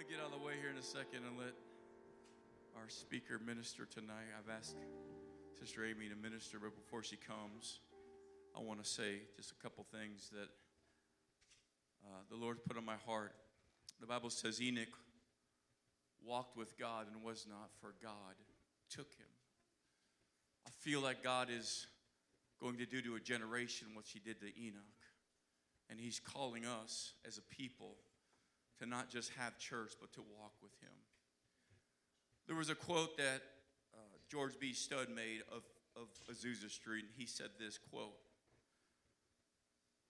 to get out of the way here in a second and let our speaker minister tonight. I've asked Sister Amy to minister, but before she comes, I want to say just a couple things that uh, the Lord put on my heart. The Bible says Enoch walked with God and was not, for God took him. I feel like God is going to do to a generation what he did to Enoch. And he's calling us as a people to not just have church, but to walk with him. There was a quote that uh, George B. Studd made of, of Azusa Street, and he said this quote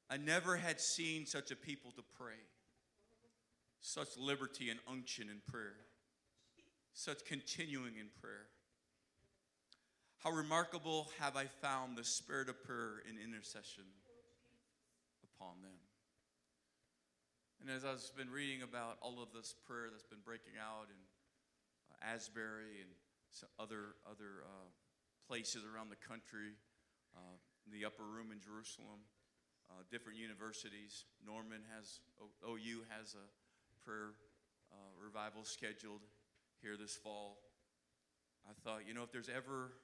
I never had seen such a people to pray, such liberty and unction in prayer, such continuing in prayer. How remarkable have I found the spirit of prayer and intercession upon them. And as I've been reading about all of this prayer that's been breaking out in uh, Asbury and other, other uh, places around the country, uh, the upper room in Jerusalem, uh, different universities. Norman has, o- OU has a prayer uh, revival scheduled here this fall. I thought, you know, if there's ever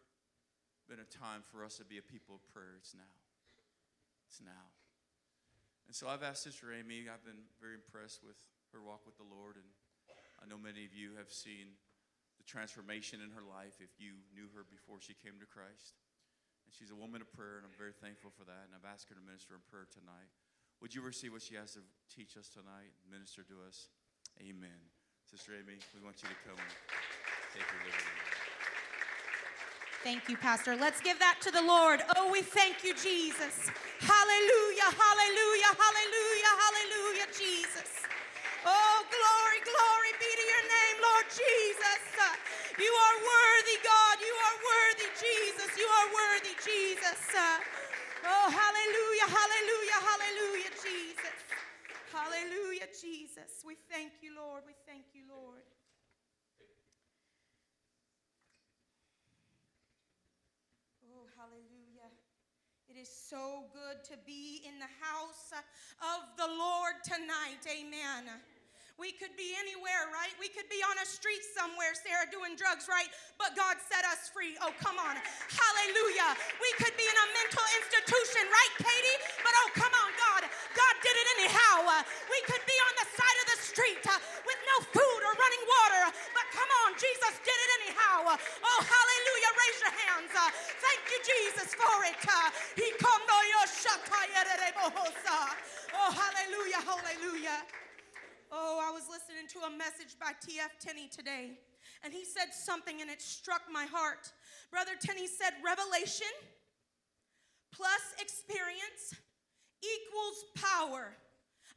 been a time for us to be a people of prayer, it's now. It's now. And so I've asked Sister Amy, I've been very impressed with her walk with the Lord, and I know many of you have seen the transformation in her life if you knew her before she came to Christ. And she's a woman of prayer, and I'm very thankful for that. And I've asked her to minister in prayer tonight. Would you receive what she has to teach us tonight, minister to us? Amen. Sister Amy, we want you to come and take your liberty. Thank you, Pastor. Let's give that to the Lord. Oh, we thank you, Jesus. Hallelujah, hallelujah, hallelujah, hallelujah, Jesus. Oh, glory, glory be to your name, Lord Jesus. You are worthy, God. You are worthy, Jesus. You are worthy, Jesus. Oh, hallelujah, hallelujah, hallelujah, Jesus. Hallelujah, Jesus. We thank you, Lord. We thank you, Lord. Oh, hallelujah. It is so good to be in the house of the Lord tonight. Amen. We could be anywhere, right? We could be on a street somewhere, Sarah, doing drugs, right? But God set us free. Oh, come on. Hallelujah. We could be in a mental institution, right, Katie? But oh, come on, God. God did it anyhow. We could be on the side of the street uh, with no food or running water. But come on, Jesus did it anyhow. Oh, hallelujah. Raise your hands. Uh, thank you, Jesus, for it. Uh, oh, hallelujah, hallelujah. Oh, I was listening to a message by T.F. Tenney today, and he said something and it struck my heart. Brother Tenney said, Revelation plus experience equals power.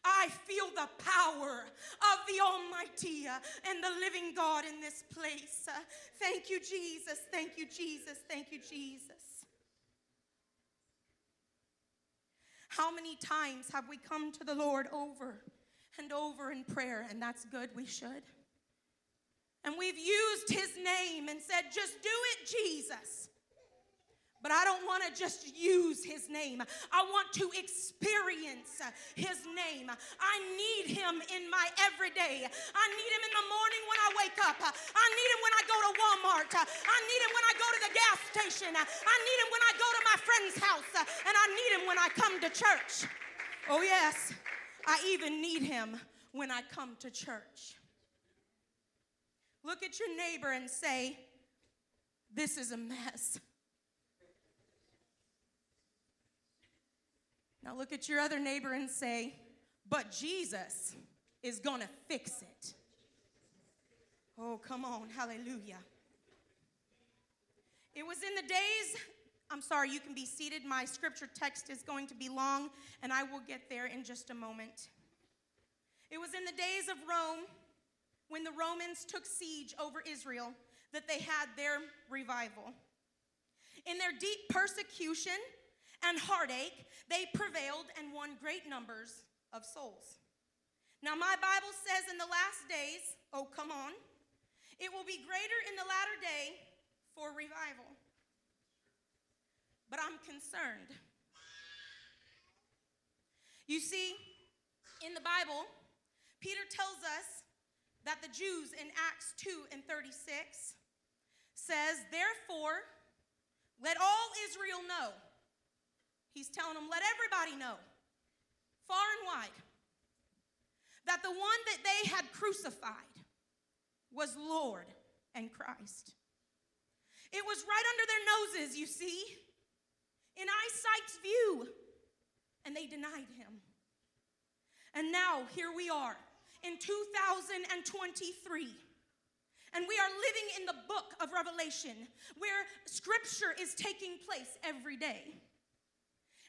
I feel the power of the Almighty and the living God in this place. Thank you, Jesus. Thank you, Jesus. Thank you, Jesus. How many times have we come to the Lord over? and over in prayer, and that's good, we should. And we've used his name and said, just do it, Jesus. But I don't want to just use his name. I want to experience his name. I need him in my everyday. I need him in the morning when I wake up. I need him when I go to Walmart. I need him when I go to the gas station. I need him when I go to my friend's house. And I need him when I come to church. Oh, yes. I even need him when I come to church. Look at your neighbor and say, This is a mess. Now look at your other neighbor and say, But Jesus is gonna fix it. Oh, come on, hallelujah. It was in the days I'm sorry, you can be seated. My scripture text is going to be long, and I will get there in just a moment. It was in the days of Rome, when the Romans took siege over Israel, that they had their revival. In their deep persecution and heartache, they prevailed and won great numbers of souls. Now, my Bible says in the last days, oh, come on, it will be greater in the latter day for revival but I'm concerned. You see, in the Bible, Peter tells us that the Jews in Acts 2 and 36 says, Therefore, let all Israel know. He's telling them, let everybody know, far and wide, that the one that they had crucified was Lord and Christ. It was right under their noses, you see, in eyesight's view, and they denied him. And now here we are in 2023. And we are living in the book of Revelation where scripture is taking place every day.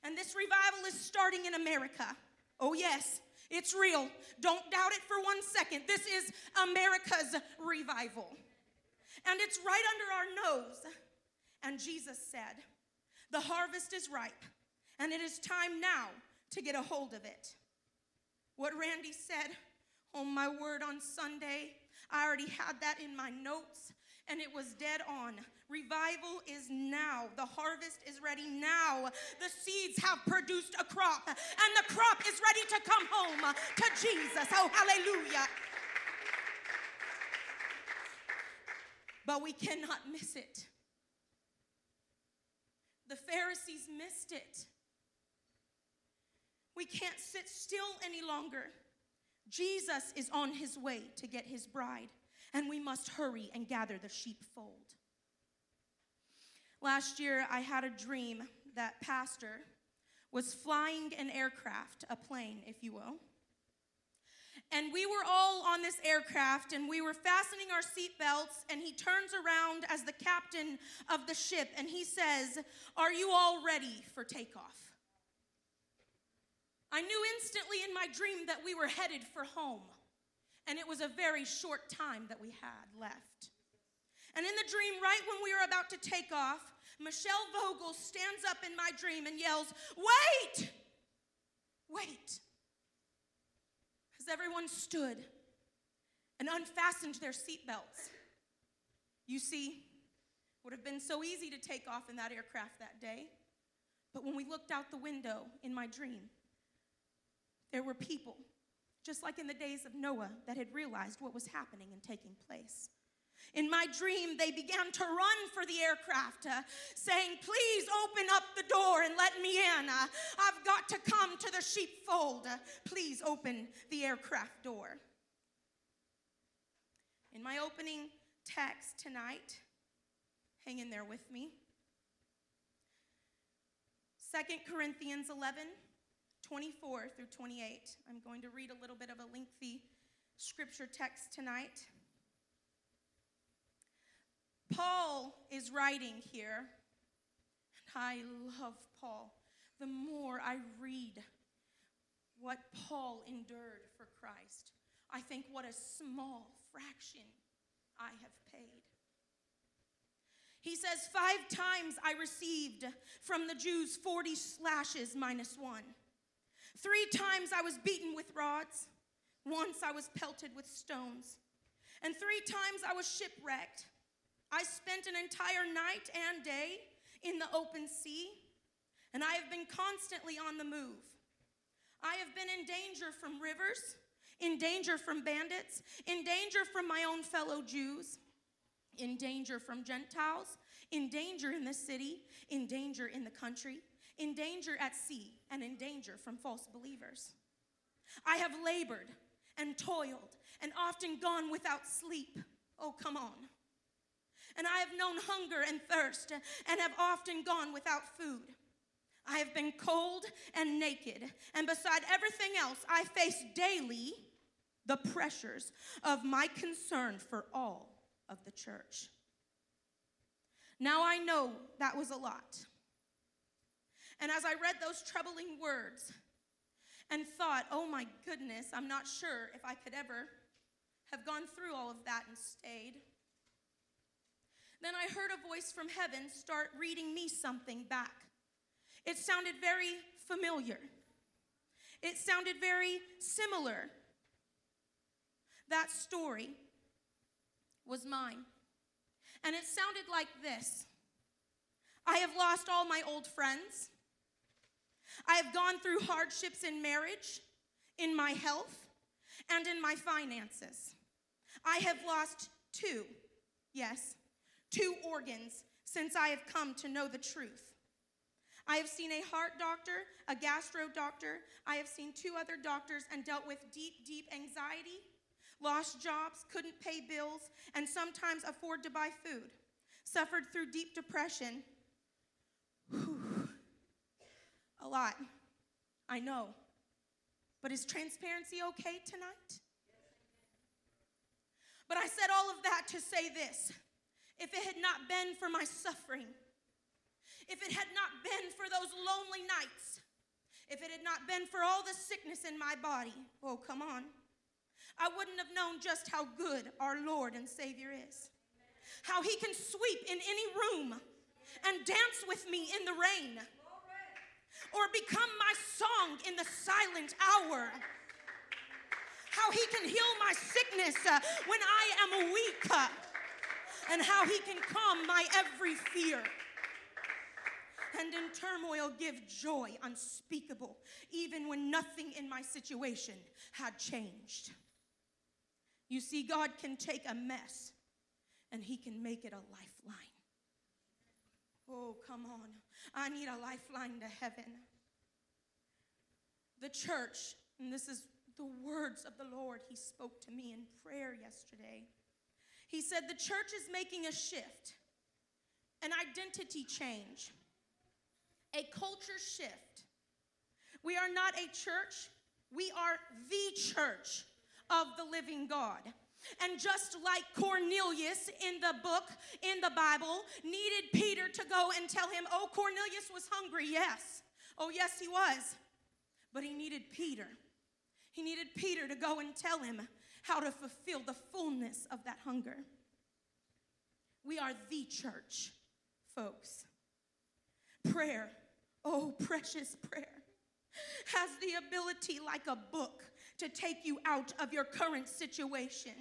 And this revival is starting in America. Oh, yes, it's real. Don't doubt it for one second. This is America's revival. And it's right under our nose. And Jesus said, The harvest is ripe, and it is time now to get a hold of it. What Randy said on my word on Sunday, I already had that in my notes, and it was dead on. Revival is now. The harvest is ready now. The seeds have produced a crop, and the crop is ready to come home to Jesus. Oh, hallelujah. But we cannot miss it. The Pharisees missed it. We can't sit still any longer. Jesus is on his way to get his bride, and we must hurry and gather the sheepfold. Last year, I had a dream that Pastor was flying an aircraft, a plane, if you will. And we were all on this aircraft and we were fastening our seatbelts. And he turns around as the captain of the ship and he says, Are you all ready for takeoff? I knew instantly in my dream that we were headed for home, and it was a very short time that we had left. And in the dream, right when we were about to take off, Michelle Vogel stands up in my dream and yells, Wait! Wait! As everyone stood and unfastened their seatbelts. You see, would have been so easy to take off in that aircraft that day. But when we looked out the window in my dream, there were people, just like in the days of Noah, that had realized what was happening and taking place. In my dream, they began to run for the aircraft, uh, saying, Please open up the door and let me in. Uh, I've got to come to the sheepfold. Uh, please open the aircraft door. In my opening text tonight, hang in there with me. 2 Corinthians 11 24 through 28. I'm going to read a little bit of a lengthy scripture text tonight. Paul is writing here, and I love Paul. The more I read what Paul endured for Christ, I think what a small fraction I have paid. He says, Five times I received from the Jews 40 slashes minus one. Three times I was beaten with rods. Once I was pelted with stones. And three times I was shipwrecked. I spent an entire night and day in the open sea, and I have been constantly on the move. I have been in danger from rivers, in danger from bandits, in danger from my own fellow Jews, in danger from Gentiles, in danger in the city, in danger in the country, in danger at sea, and in danger from false believers. I have labored and toiled and often gone without sleep. Oh, come on. And I have known hunger and thirst and have often gone without food. I have been cold and naked, and beside everything else, I face daily the pressures of my concern for all of the church. Now I know that was a lot. And as I read those troubling words and thought, oh my goodness, I'm not sure if I could ever have gone through all of that and stayed. Then I heard a voice from heaven start reading me something back. It sounded very familiar. It sounded very similar. That story was mine. And it sounded like this I have lost all my old friends. I have gone through hardships in marriage, in my health, and in my finances. I have lost two, yes, two organs since I have come to know the truth. I have seen a heart doctor, a gastro doctor. I have seen two other doctors and dealt with deep, deep anxiety, lost jobs, couldn't pay bills, and sometimes afford to buy food. Suffered through deep depression. Whew. A lot. I know. But is transparency okay tonight? But I said all of that to say this. If it had not been for my suffering, if it had not been for those lonely nights, if it had not been for all the sickness in my body, oh, come on, I wouldn't have known just how good our Lord and Savior is. How He can sweep in any room and dance with me in the rain, or become my song in the silent hour. How He can heal my sickness uh, when I am weak, uh, and how He can calm my every fear and in turmoil give joy unspeakable, even when nothing in my situation had changed. You see, God can take a mess and He can make it a lifeline. Oh, come on. I need a lifeline to heaven. The church, and this is the words of the Lord, He spoke to me in prayer yesterday. He said, The church is making a shift, an identity change a culture shift. We are not a church, we are the church of the living God. And just like Cornelius in the book, in the Bible, needed Peter to go and tell him, Oh, Cornelius was hungry, yes. Oh, yes, he was. But he needed Peter. He needed Peter to go and tell him how to fulfill the fullness of that hunger. We are the church, folks. Prayer oh, precious prayer, has the ability, like a book, to take you out of your current situation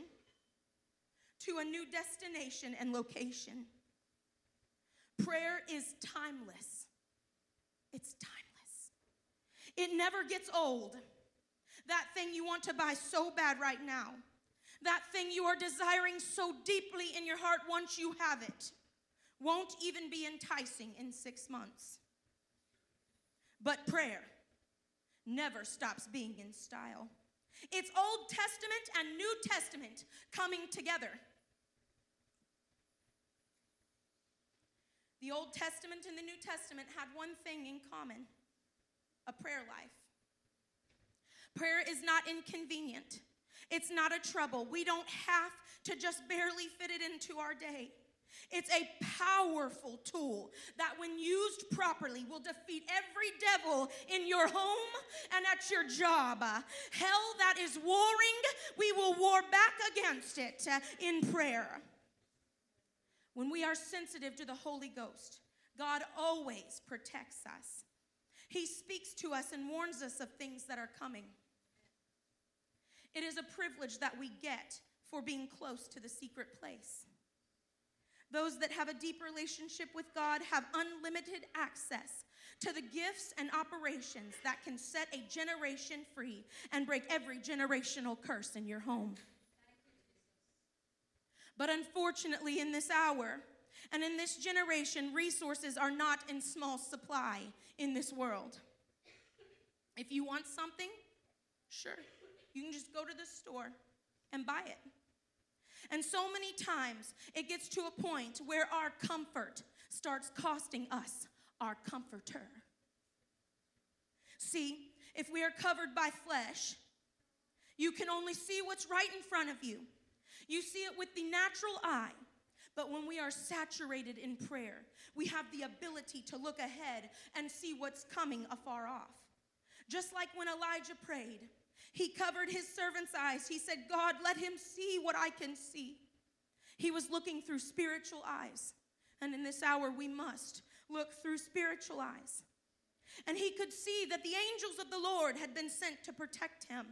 to a new destination and location. Prayer is timeless. It's timeless. It never gets old. That thing you want to buy so bad right now, that thing you are desiring so deeply in your heart once you have it, won't even be enticing in six months. But prayer never stops being in style. It's Old Testament and New Testament coming together. The Old Testament and the New Testament had one thing in common a prayer life. Prayer is not inconvenient, it's not a trouble. We don't have to just barely fit it into our day. It's a powerful tool that, when used properly, will defeat every devil in your home and at your job. Hell that is warring, we will war back against it uh, in prayer. When we are sensitive to the Holy Ghost, God always protects us. He speaks to us and warns us of things that are coming. It is a privilege that we get for being close to the secret place. Those that have a deep relationship with God have unlimited access to the gifts and operations that can set a generation free and break every generational curse in your home. But unfortunately, in this hour and in this generation, resources are not in small supply in this world. If you want something, sure, you can just go to the store and buy it. And so many times it gets to a point where our comfort starts costing us our comforter. See, if we are covered by flesh, you can only see what's right in front of you. You see it with the natural eye. But when we are saturated in prayer, we have the ability to look ahead and see what's coming afar off. Just like when Elijah prayed, he covered his servant's eyes. He said, God, let him see what I can see. He was looking through spiritual eyes. And in this hour, we must look through spiritual eyes. And he could see that the angels of the Lord had been sent to protect him.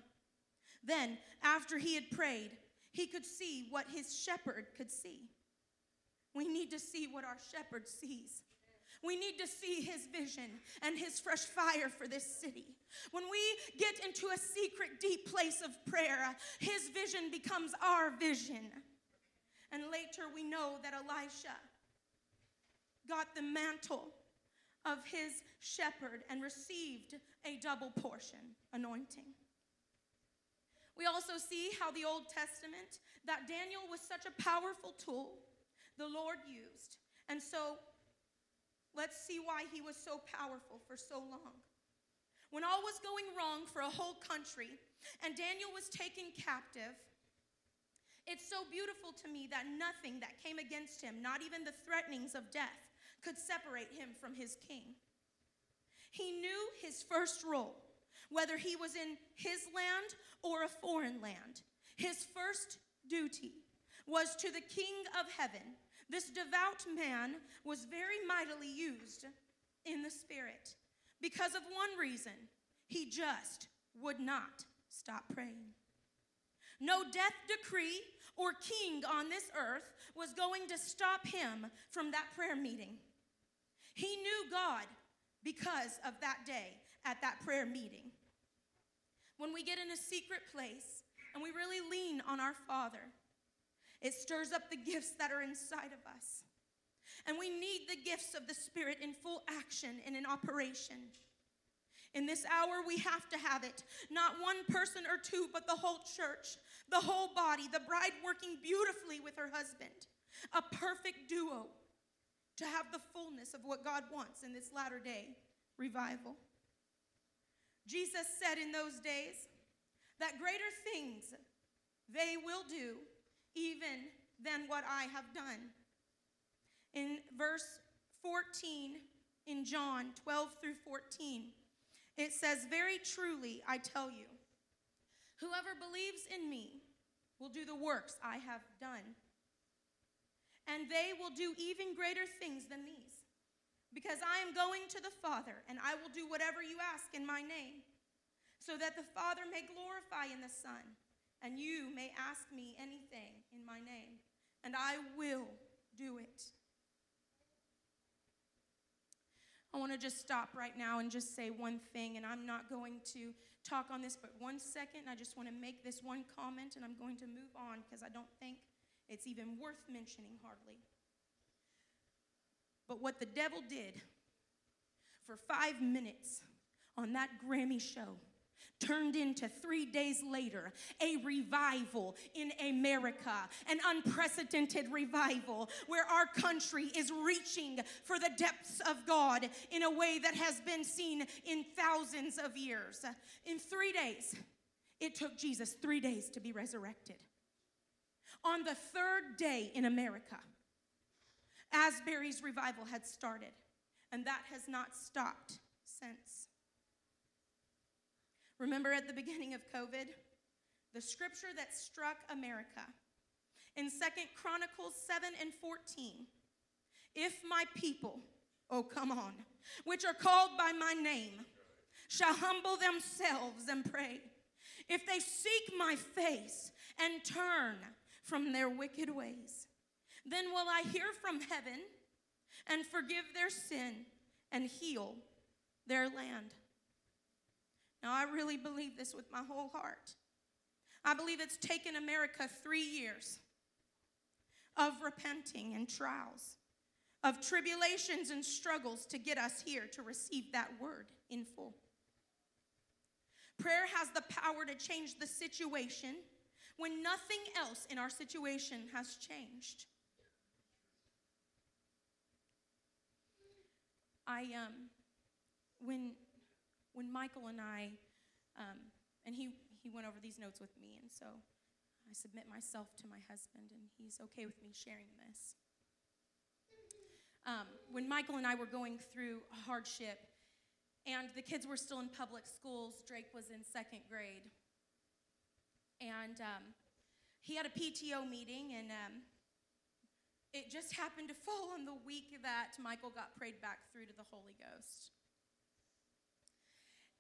Then, after he had prayed, he could see what his shepherd could see. We need to see what our shepherd sees. We need to see his vision and his fresh fire for this city. When we get into a secret, deep place of prayer, his vision becomes our vision. And later we know that Elisha got the mantle of his shepherd and received a double portion anointing. We also see how the Old Testament, that Daniel was such a powerful tool the Lord used. And so let's see why he was so powerful for so long. Was going wrong for a whole country and Daniel was taken captive, it's so beautiful to me that nothing that came against him, not even the threatenings of death, could separate him from his king. He knew his first role, whether he was in his land or a foreign land. His first duty was to the king of heaven this devout man was very mightily used in the Spirit because of one reason he just would not stop praying. No death decree or king on this earth was going to stop him from that prayer meeting. He knew God because of that day at that prayer meeting. When we get in a secret place and we really lean on our Father, it stirs up the gifts that are inside of us. And we need the gifts of the Spirit in full action and in operation. In this hour, we have to have it. Not one person or two, but the whole church, the whole body, the bride working beautifully with her husband. A perfect duo to have the fullness of what God wants in this latter day revival. Jesus said in those days that greater things they will do even than what I have done. In verse 14 in John 12 through 14, it says, Very truly, I tell you, whoever believes in me will do the works I have done. And they will do even greater things than these, because I am going to the Father, and I will do whatever you ask in my name, so that the Father may glorify in the Son and you may ask me anything in my name, and I will do it. I want to just stop right now and just say one thing, and I'm not going to talk on this but one second. I just want to make this one comment, and I'm going to move on because I don't think it's even worth mentioning hardly. But what the devil did for five minutes on that Grammy show turned into three days later a revival in America, an unprecedented revival where our country is reaching for the depths of God in a way that has been seen in thousands of years. In three days, it took Jesus three days to be resurrected. On the third day in America, Asbury's revival had started, and that has not stopped since. Remember at the beginning of COVID? The scripture that struck America. In Second Chronicles 7 and 14, if my people, oh come on, which are called by my name, shall humble themselves and pray, if they seek my face and turn from their wicked ways, then will I hear from heaven and forgive their sin and heal their land. Now, I really believe this with my whole heart. I believe it's taken America three years of repenting and trials, of tribulations and struggles to get us here to receive that word in full. Prayer has the power to change the situation when nothing else in our situation has changed. I um when when Michael and I, um, and he, he went over these notes with me, and so I submit myself to my husband, and he's okay with me sharing this. Um, when Michael and I were going through hardship, and the kids were still in public schools, Drake was in second grade. And um, he had a PTO meeting, and um, it just happened to fall on the week that Michael got prayed back through to the Holy Ghost.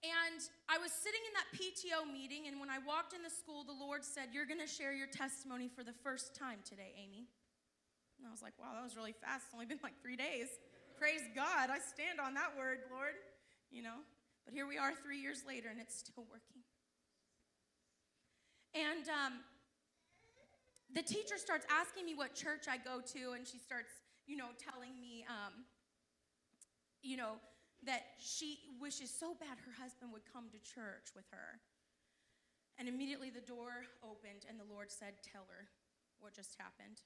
And I was sitting in that PTO meeting, and when I walked in the school, the Lord said, You're going to share your testimony for the first time today, Amy. And I was like, Wow, that was really fast. It's only been like three days. praise God. I stand on that word, Lord. You know, but here we are three years later and it's still working. And um, the teacher starts asking me what church I go to, and she starts, you know, telling me, um, you know, that she wishes so bad her husband would come to church with her. And immediately the door opened, and the Lord said, Tell her what just happened.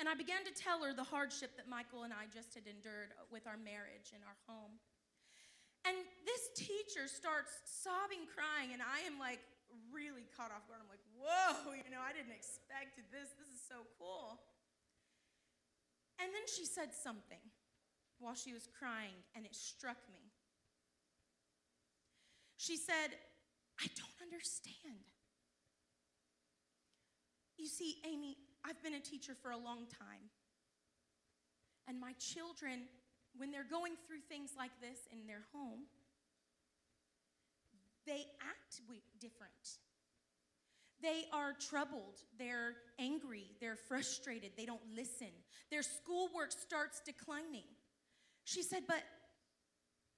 And I began to tell her the hardship that Michael and I just had endured with our marriage and our home. And this teacher starts sobbing, crying, and I am like really caught off guard. I'm like, whoa, you know, I didn't expect this. This is so cool. And then she said something while she was crying, and it struck me. She said, I don't understand. You see, Amy, I've been a teacher for a long time. And my children, when they're going through things like this in their home, they act different. They are troubled, they're angry, they're frustrated, they don't listen. Their schoolwork starts declining. She said, But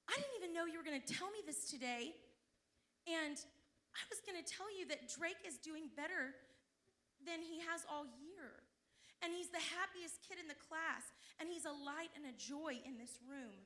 I didn't even know you were going to tell me this today. And I was going to tell you that Drake is doing better than he has all year. And he's the happiest kid in the class. And he's a light and a joy in this room.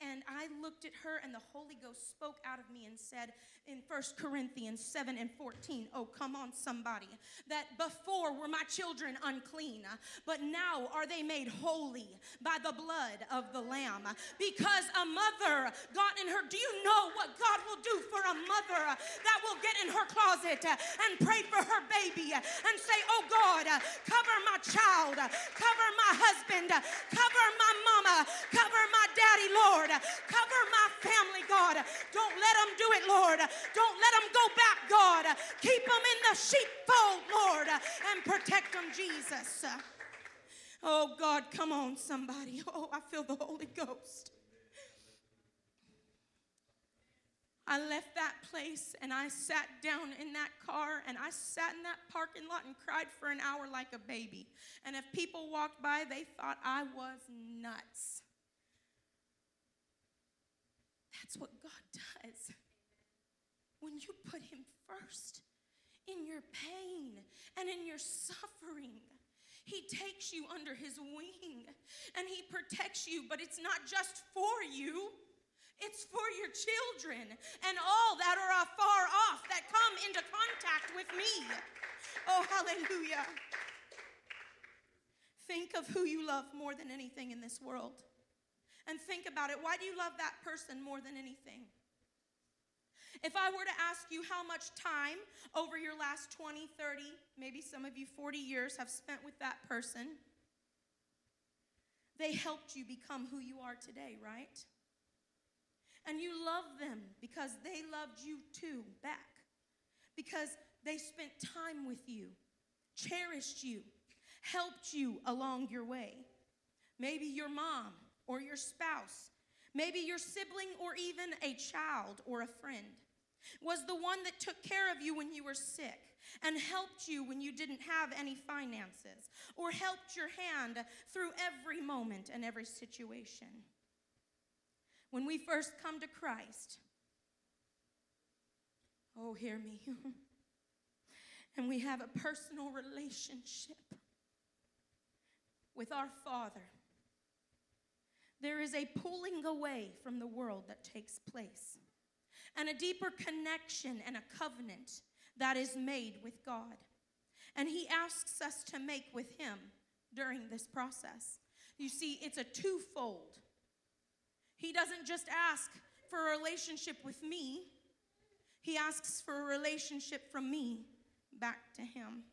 And I looked at her, and the Holy Ghost spoke out of me and said in 1 Corinthians 7 and 14, Oh, come on, somebody, that before were my children unclean, but now are they made holy by the blood of the Lamb. Because a mother got in her, do you know what God will do for a mother that will get in her closet and pray for her baby and say, Oh God, cover my child, cover my husband, cover my mama, cover my daddy, Lord. Lord. Cover my family, God. Don't let them do it, Lord. Don't let them go back, God. Keep them in the sheepfold, Lord, and protect them, Jesus. Oh, God, come on, somebody. Oh, I feel the Holy Ghost. I left that place and I sat down in that car and I sat in that parking lot and cried for an hour like a baby. And if people walked by, they thought I was nuts. That's what God does. When you put Him first in your pain and in your suffering, He takes you under His wing and He protects you, but it's not just for you. It's for your children and all that are afar off that come into contact with me. Oh, hallelujah. Think of who you love more than anything in this world and think about it. Why do you love that person more than anything? If I were to ask you how much time over your last 20, 30, maybe some of you 40 years have spent with that person, they helped you become who you are today, right? And you love them because they loved you too back. Because they spent time with you, cherished you, helped you along your way. Maybe your mom or your spouse, maybe your sibling or even a child or a friend, was the one that took care of you when you were sick and helped you when you didn't have any finances or helped your hand through every moment and every situation. When we first come to Christ, oh, hear me, and we have a personal relationship with our Father there is a pulling away from the world that takes place, and a deeper connection and a covenant that is made with God. And He asks us to make with Him during this process. You see, it's a twofold. He doesn't just ask for a relationship with me, He asks for a relationship from me back to Him.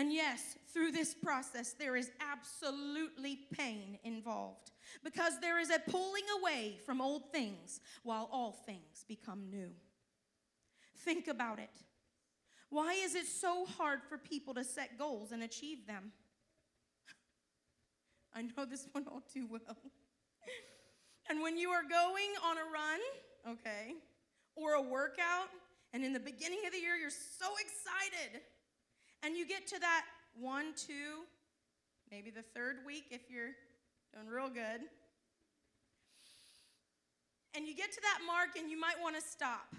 And yes, through this process, there is absolutely pain involved because there is a pulling away from old things while all things become new. Think about it. Why is it so hard for people to set goals and achieve them? I know this one all too well. and when you are going on a run, okay, or a workout, and in the beginning of the year, you're so excited and you get to that one, two, maybe the third week if you're Doing real good. And you get to that mark and you might want to stop.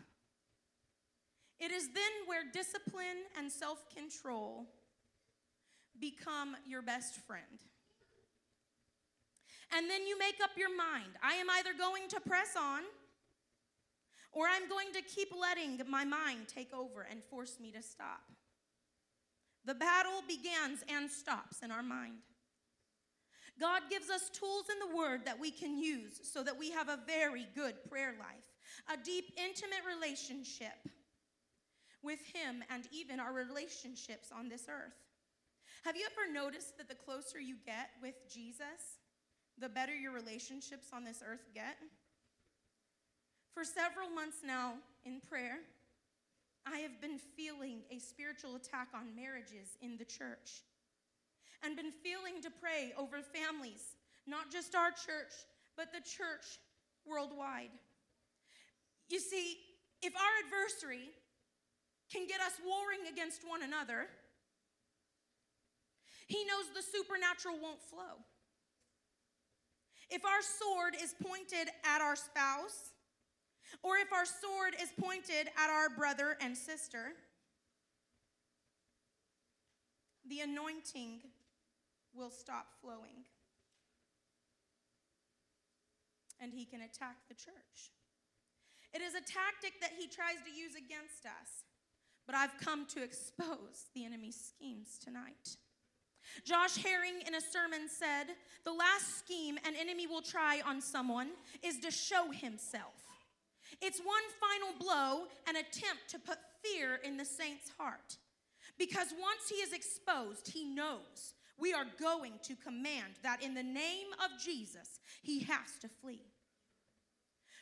It is then where discipline and self control become your best friend. And then you make up your mind. I am either going to press on or I'm going to keep letting my mind take over and force me to stop. The battle begins and stops in our mind. God gives us tools in the Word that we can use so that we have a very good prayer life, a deep, intimate relationship with Him, and even our relationships on this earth. Have you ever noticed that the closer you get with Jesus, the better your relationships on this earth get? For several months now in prayer, I have been feeling a spiritual attack on marriages in the church and been feeling to pray over families, not just our church, but the church worldwide. You see, if our adversary can get us warring against one another, he knows the supernatural won't flow. If our sword is pointed at our spouse, or if our sword is pointed at our brother and sister, the anointing will stop flowing. And he can attack the church. It is a tactic that he tries to use against us, but I've come to expose the enemy's schemes tonight. Josh Herring in a sermon said, The last scheme an enemy will try on someone is to show himself. It's one final blow, an attempt to put fear in the saint's heart. Because once he is exposed, he knows we are going to command that in the name of Jesus, he has to flee.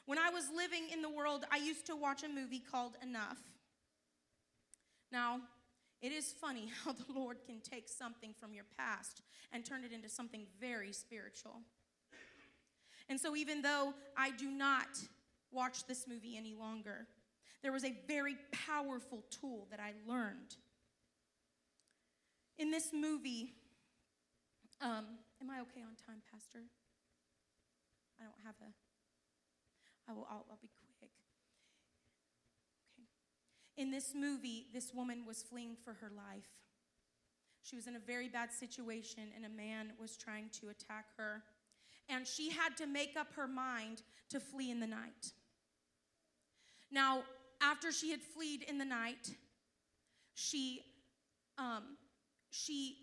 When I was living in the world, I used to watch a movie called Enough. Now, it is funny how the Lord can take something from your past and turn it into something very spiritual. And so, even though I do not watch this movie any longer. There was a very powerful tool that I learned. In this movie, um, am I okay on time, Pastor? I don't have a. I will. I'll, I'll be quick. Okay. In this movie, this woman was fleeing for her life. She was in a very bad situation, and a man was trying to attack her. And she had to make up her mind to flee in the night. Now, after she had fled in the night, she, um, she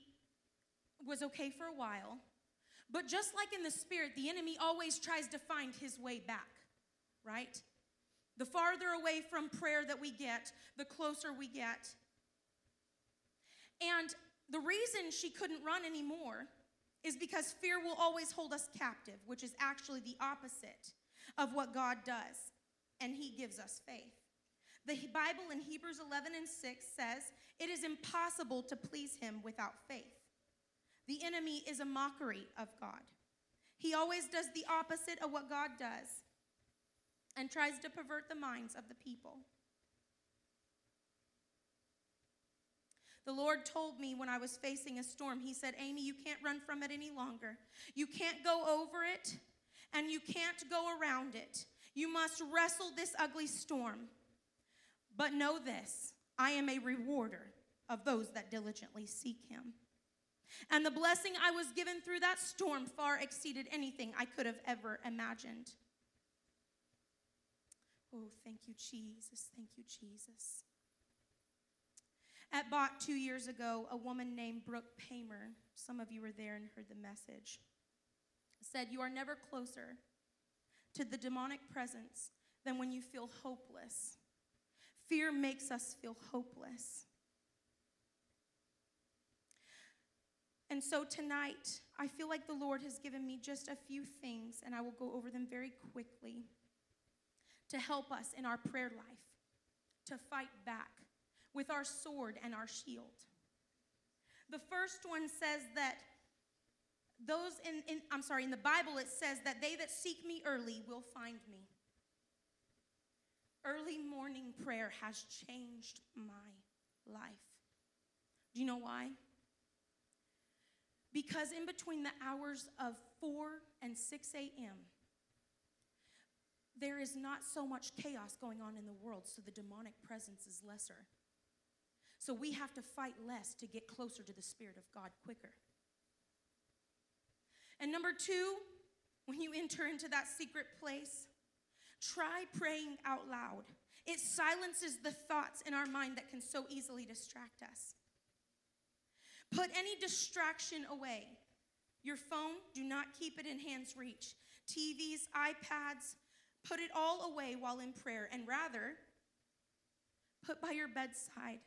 was okay for a while. But just like in the spirit, the enemy always tries to find his way back, right? The farther away from prayer that we get, the closer we get. And the reason she couldn't run anymore is because fear will always hold us captive, which is actually the opposite of what God does and he gives us faith. The Bible in Hebrews 11 and 6 says, It is impossible to please him without faith. The enemy is a mockery of God. He always does the opposite of what God does and tries to pervert the minds of the people. The Lord told me when I was facing a storm, He said, Amy, you can't run from it any longer. You can't go over it and you can't go around it. You must wrestle this ugly storm. But know this I am a rewarder of those that diligently seek him. And the blessing I was given through that storm far exceeded anything I could have ever imagined. Oh, thank you, Jesus. Thank you, Jesus. At Bott two years ago, a woman named Brooke Paymer, some of you were there and heard the message, said, You are never closer to the demonic presence than when you feel hopeless. Fear makes us feel hopeless. And so tonight, I feel like the Lord has given me just a few things, and I will go over them very quickly to help us in our prayer life to fight back with our sword and our shield. The first one says that those in, in, I'm sorry, in the Bible it says that they that seek me early will find me. Early morning prayer has changed my life. Do you know why? Because in between the hours of 4 and 6 a.m., there is not so much chaos going on in the world, so the demonic presence is lesser. So we have to fight less to get closer to the Spirit of God quicker. And number two, when you enter into that secret place, try praying out loud. It silences the thoughts in our mind that can so easily distract us. Put any distraction away. Your phone, do not keep it in hand's reach. TVs, iPads, put it all away while in prayer, and rather, put by your bedside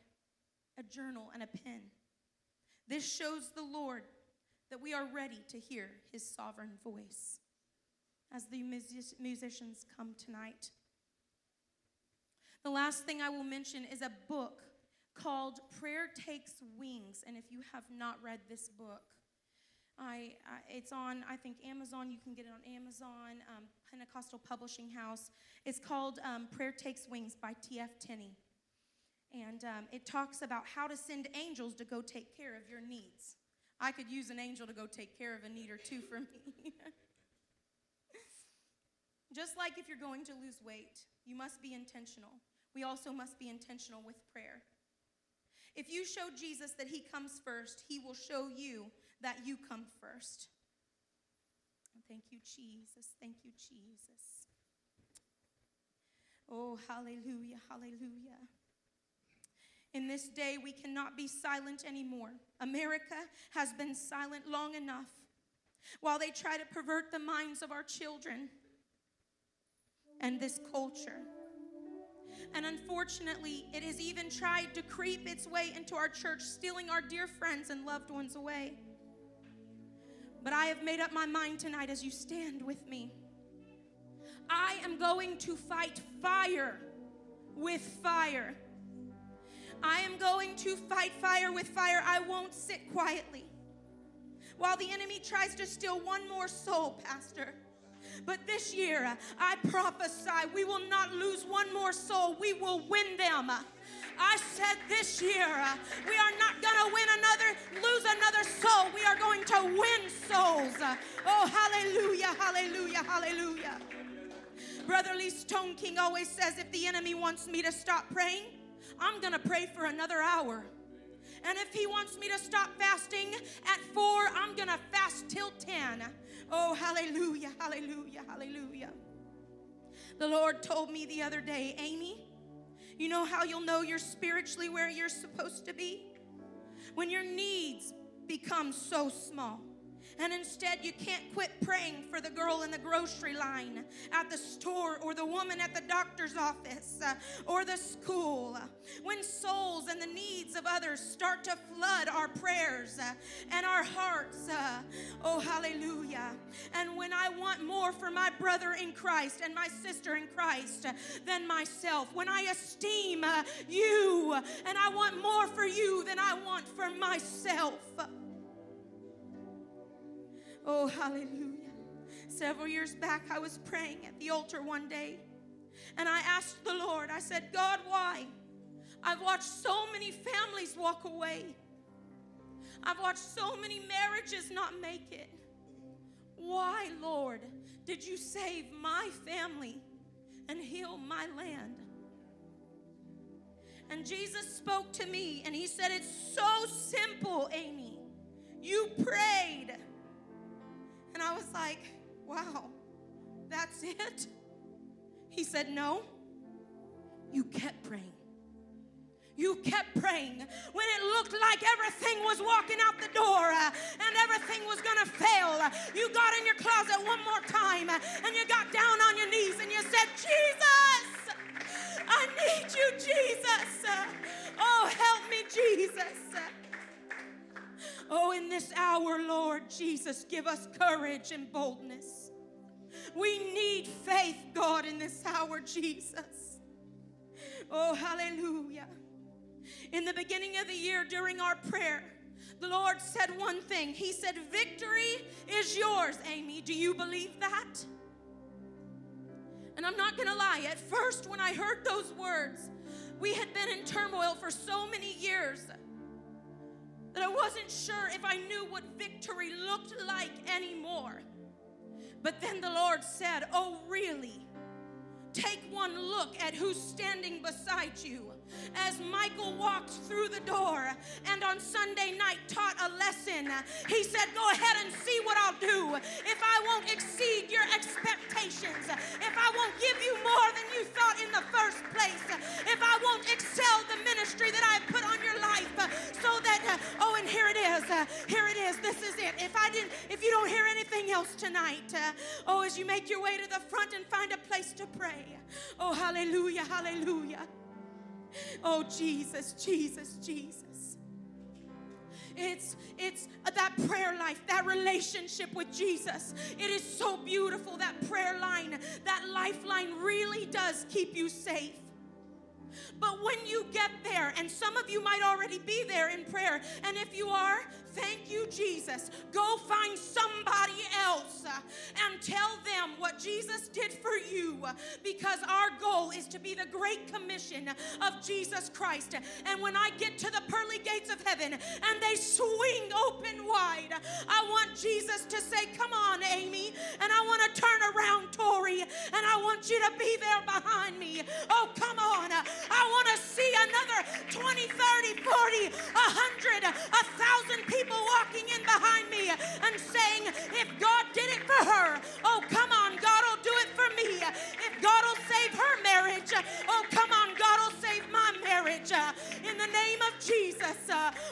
a journal and a pen. This shows the Lord that we are ready to hear his sovereign voice as the musicians come tonight. The last thing I will mention is a book called Prayer Takes Wings. And if you have not read this book, I, uh, it's on, I think, Amazon. You can get it on Amazon, um, Pentecostal Publishing House. It's called um, Prayer Takes Wings by T.F. Tenney. And um, it talks about how to send angels to go take care of your needs. I could use an angel to go take care of a need or two for me. Just like if you're going to lose weight, you must be intentional. We also must be intentional with prayer. If you show Jesus that he comes first, he will show you that you come first. Thank you, Jesus. Thank you, Jesus. Oh, hallelujah, hallelujah. In this day, we cannot be silent anymore. America has been silent long enough while they try to pervert the minds of our children and this culture. And unfortunately, it has even tried to creep its way into our church, stealing our dear friends and loved ones away. But I have made up my mind tonight as you stand with me. I am going to fight fire with fire. I am going to fight fire with fire. I won't sit quietly. While the enemy tries to steal one more soul, Pastor. But this year, I prophesy we will not lose one more soul, we will win them. I said this year, we are not going to win another, lose another soul. We are going to win souls. Oh, hallelujah, hallelujah, hallelujah. Brother Lee Stoneking always says if the enemy wants me to stop praying, I'm going to pray for another hour. And if he wants me to stop fasting at four, I'm going to fast till 10. Oh, hallelujah, hallelujah, hallelujah. The Lord told me the other day, Amy, you know how you'll know you're spiritually where you're supposed to be? When your needs become so small. And instead, you can't quit praying for the girl in the grocery line at the store or the woman at the doctor's office uh, or the school. When souls and the needs of others start to flood our prayers uh, and our hearts, uh, oh, hallelujah. And when I want more for my brother in Christ and my sister in Christ than myself, when I esteem you and I want more for you than I want for myself. Oh, hallelujah. Several years back, I was praying at the altar one day, and I asked the Lord, I said, God, why? I've watched so many families walk away. I've watched so many marriages not make it. Why, Lord, did you save my family and heal my land? And Jesus spoke to me and he said, It's so simple, Amy. You prayed. And I was like, wow, that's it? He said, no. You kept praying. You kept praying when it looked like everything was walking out the door uh, and everything was going to fail. You got in your closet one more time and you got down on your knees and you said, Jesus, I need you, Jesus. Oh, help me, Jesus. Oh, in this hour, Lord Jesus, give us courage and boldness. We need faith, God, in this hour, Jesus. Oh, hallelujah. In the beginning of the year, during our prayer, the Lord said one thing. He said, Victory is yours, Amy. Do you believe that? And I'm not going to lie, at first, when I heard those words, we had been in turmoil for so many years that I wasn't sure if I knew what victory looked like anymore. But then the Lord said, Oh, really? Take one look at who's standing beside you as Michael walked through the door and on Sunday night taught a lesson. He said, Go ahead and see what I'll do. If I won't exceed your expectations, if I won't give you more than you thought in the first place, if I won't excel the ministry that I've uh, here it is, this is it. If I didn't, if you don't hear anything else tonight, uh, oh, as you make your way to the front and find a place to pray, oh, hallelujah, hallelujah. Oh, Jesus, Jesus, Jesus. It's it's that prayer life, that relationship with Jesus. It is so beautiful. That prayer line, that lifeline really does keep you safe. But when you get there, and some of you might already be there in prayer, and if you are, thank you, Jesus. Go find somebody else uh, and tell them what Jesus did for you because our goal is to be the great commission of Jesus Christ. And when I get to the pearly gates of heaven and they swing open wide, I want Jesus to say, Come on, Amy. And I want to turn around, Tori, and I want you to be there behind me. Oh, come on. I want to see another 20, 30, 40, 100, 1,000 people walking in behind me and saying, if God did it for her, oh, come on, God will do it for me. If God will save her marriage, oh, come on, God will save my marriage. In the name of Jesus.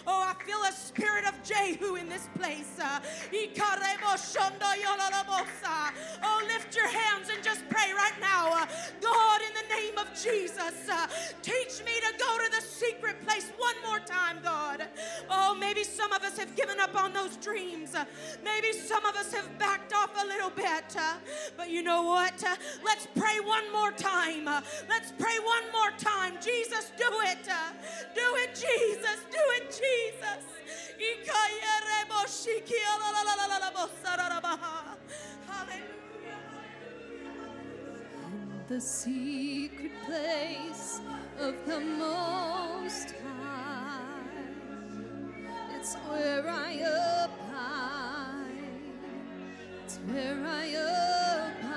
Oh, feel a spirit of Jehu in this place. Uh, oh, lift your hands and just pray right now. Uh, God, in the name of Jesus, uh, teach me to go to the secret place one more time, God. Oh, maybe some of us have given up on those dreams. Maybe some of us have backed off a little bit. But you know what? Let's pray one more time. Let's pray one more time. Jesus, do it. Do it, Jesus. Do it, Jesus. In the secret place of the Most High, it's where I abide. It's where I abide.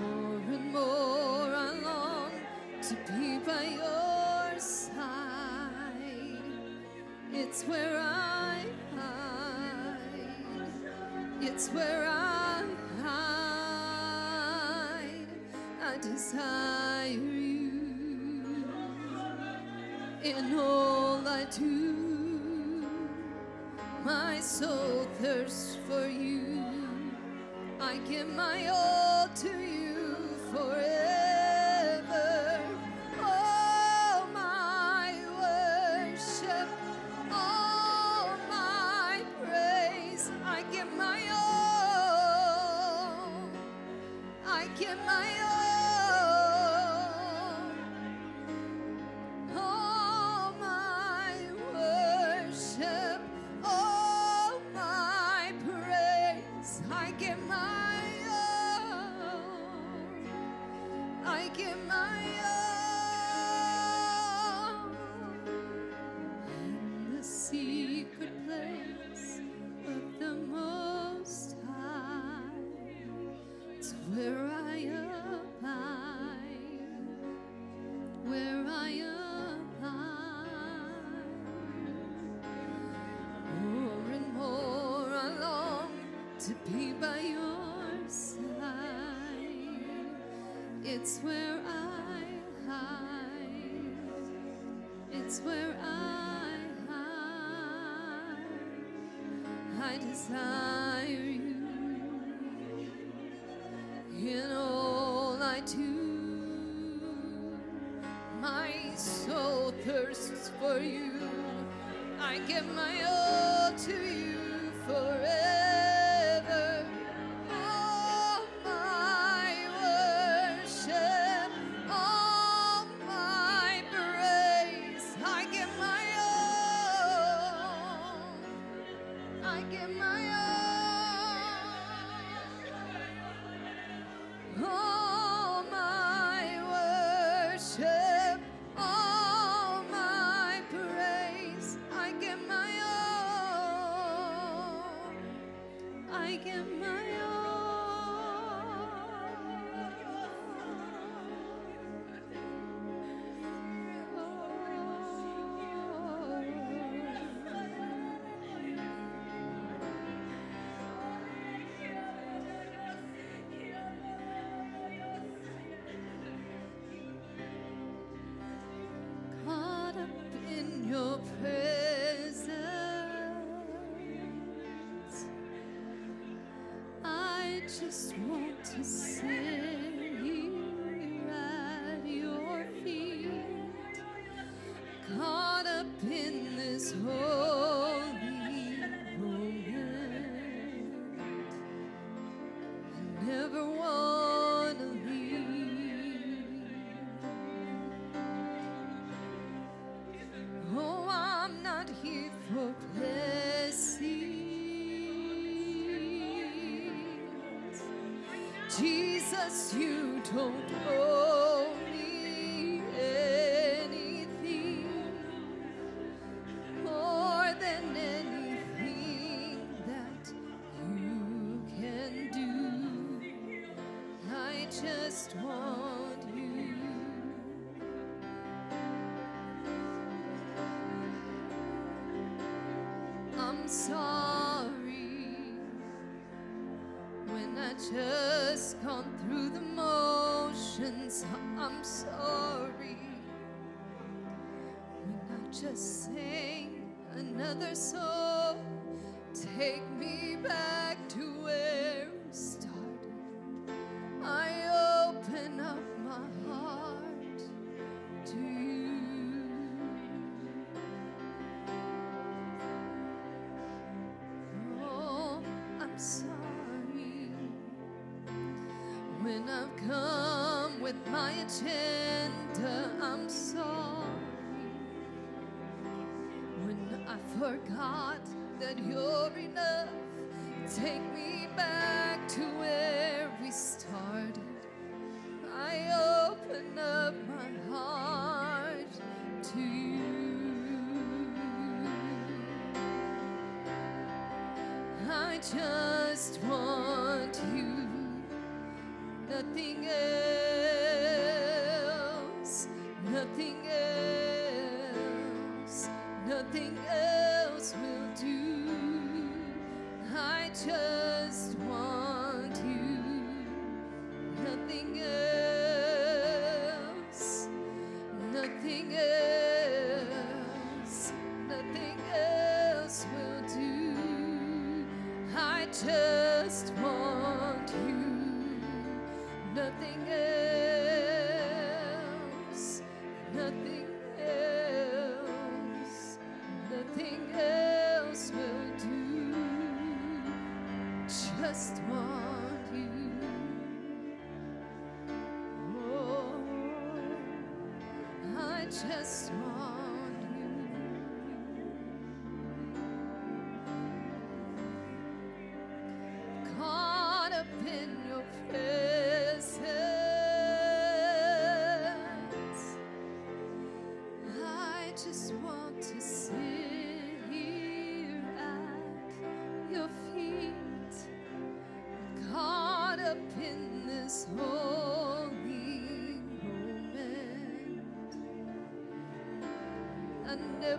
More and more I long to be by your It's where I hide. It's where I hide. I desire you in all I do. My soul thirsts for you. I give my all to you forever. Thirsts for you. I give my all to you forever. Jesus, you don't owe. forgot that you're enough. Take me back to where we started. I open up my heart to you. I just want you, nothing else.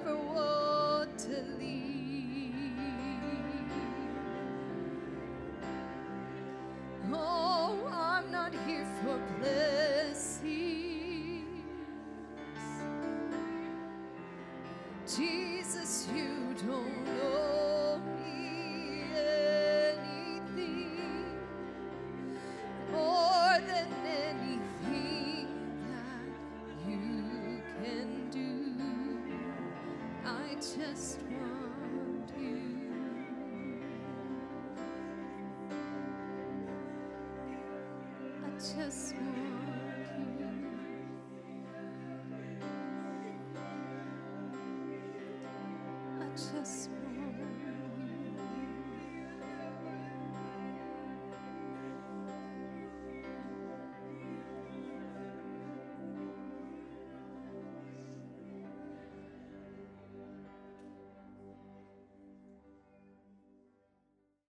over to.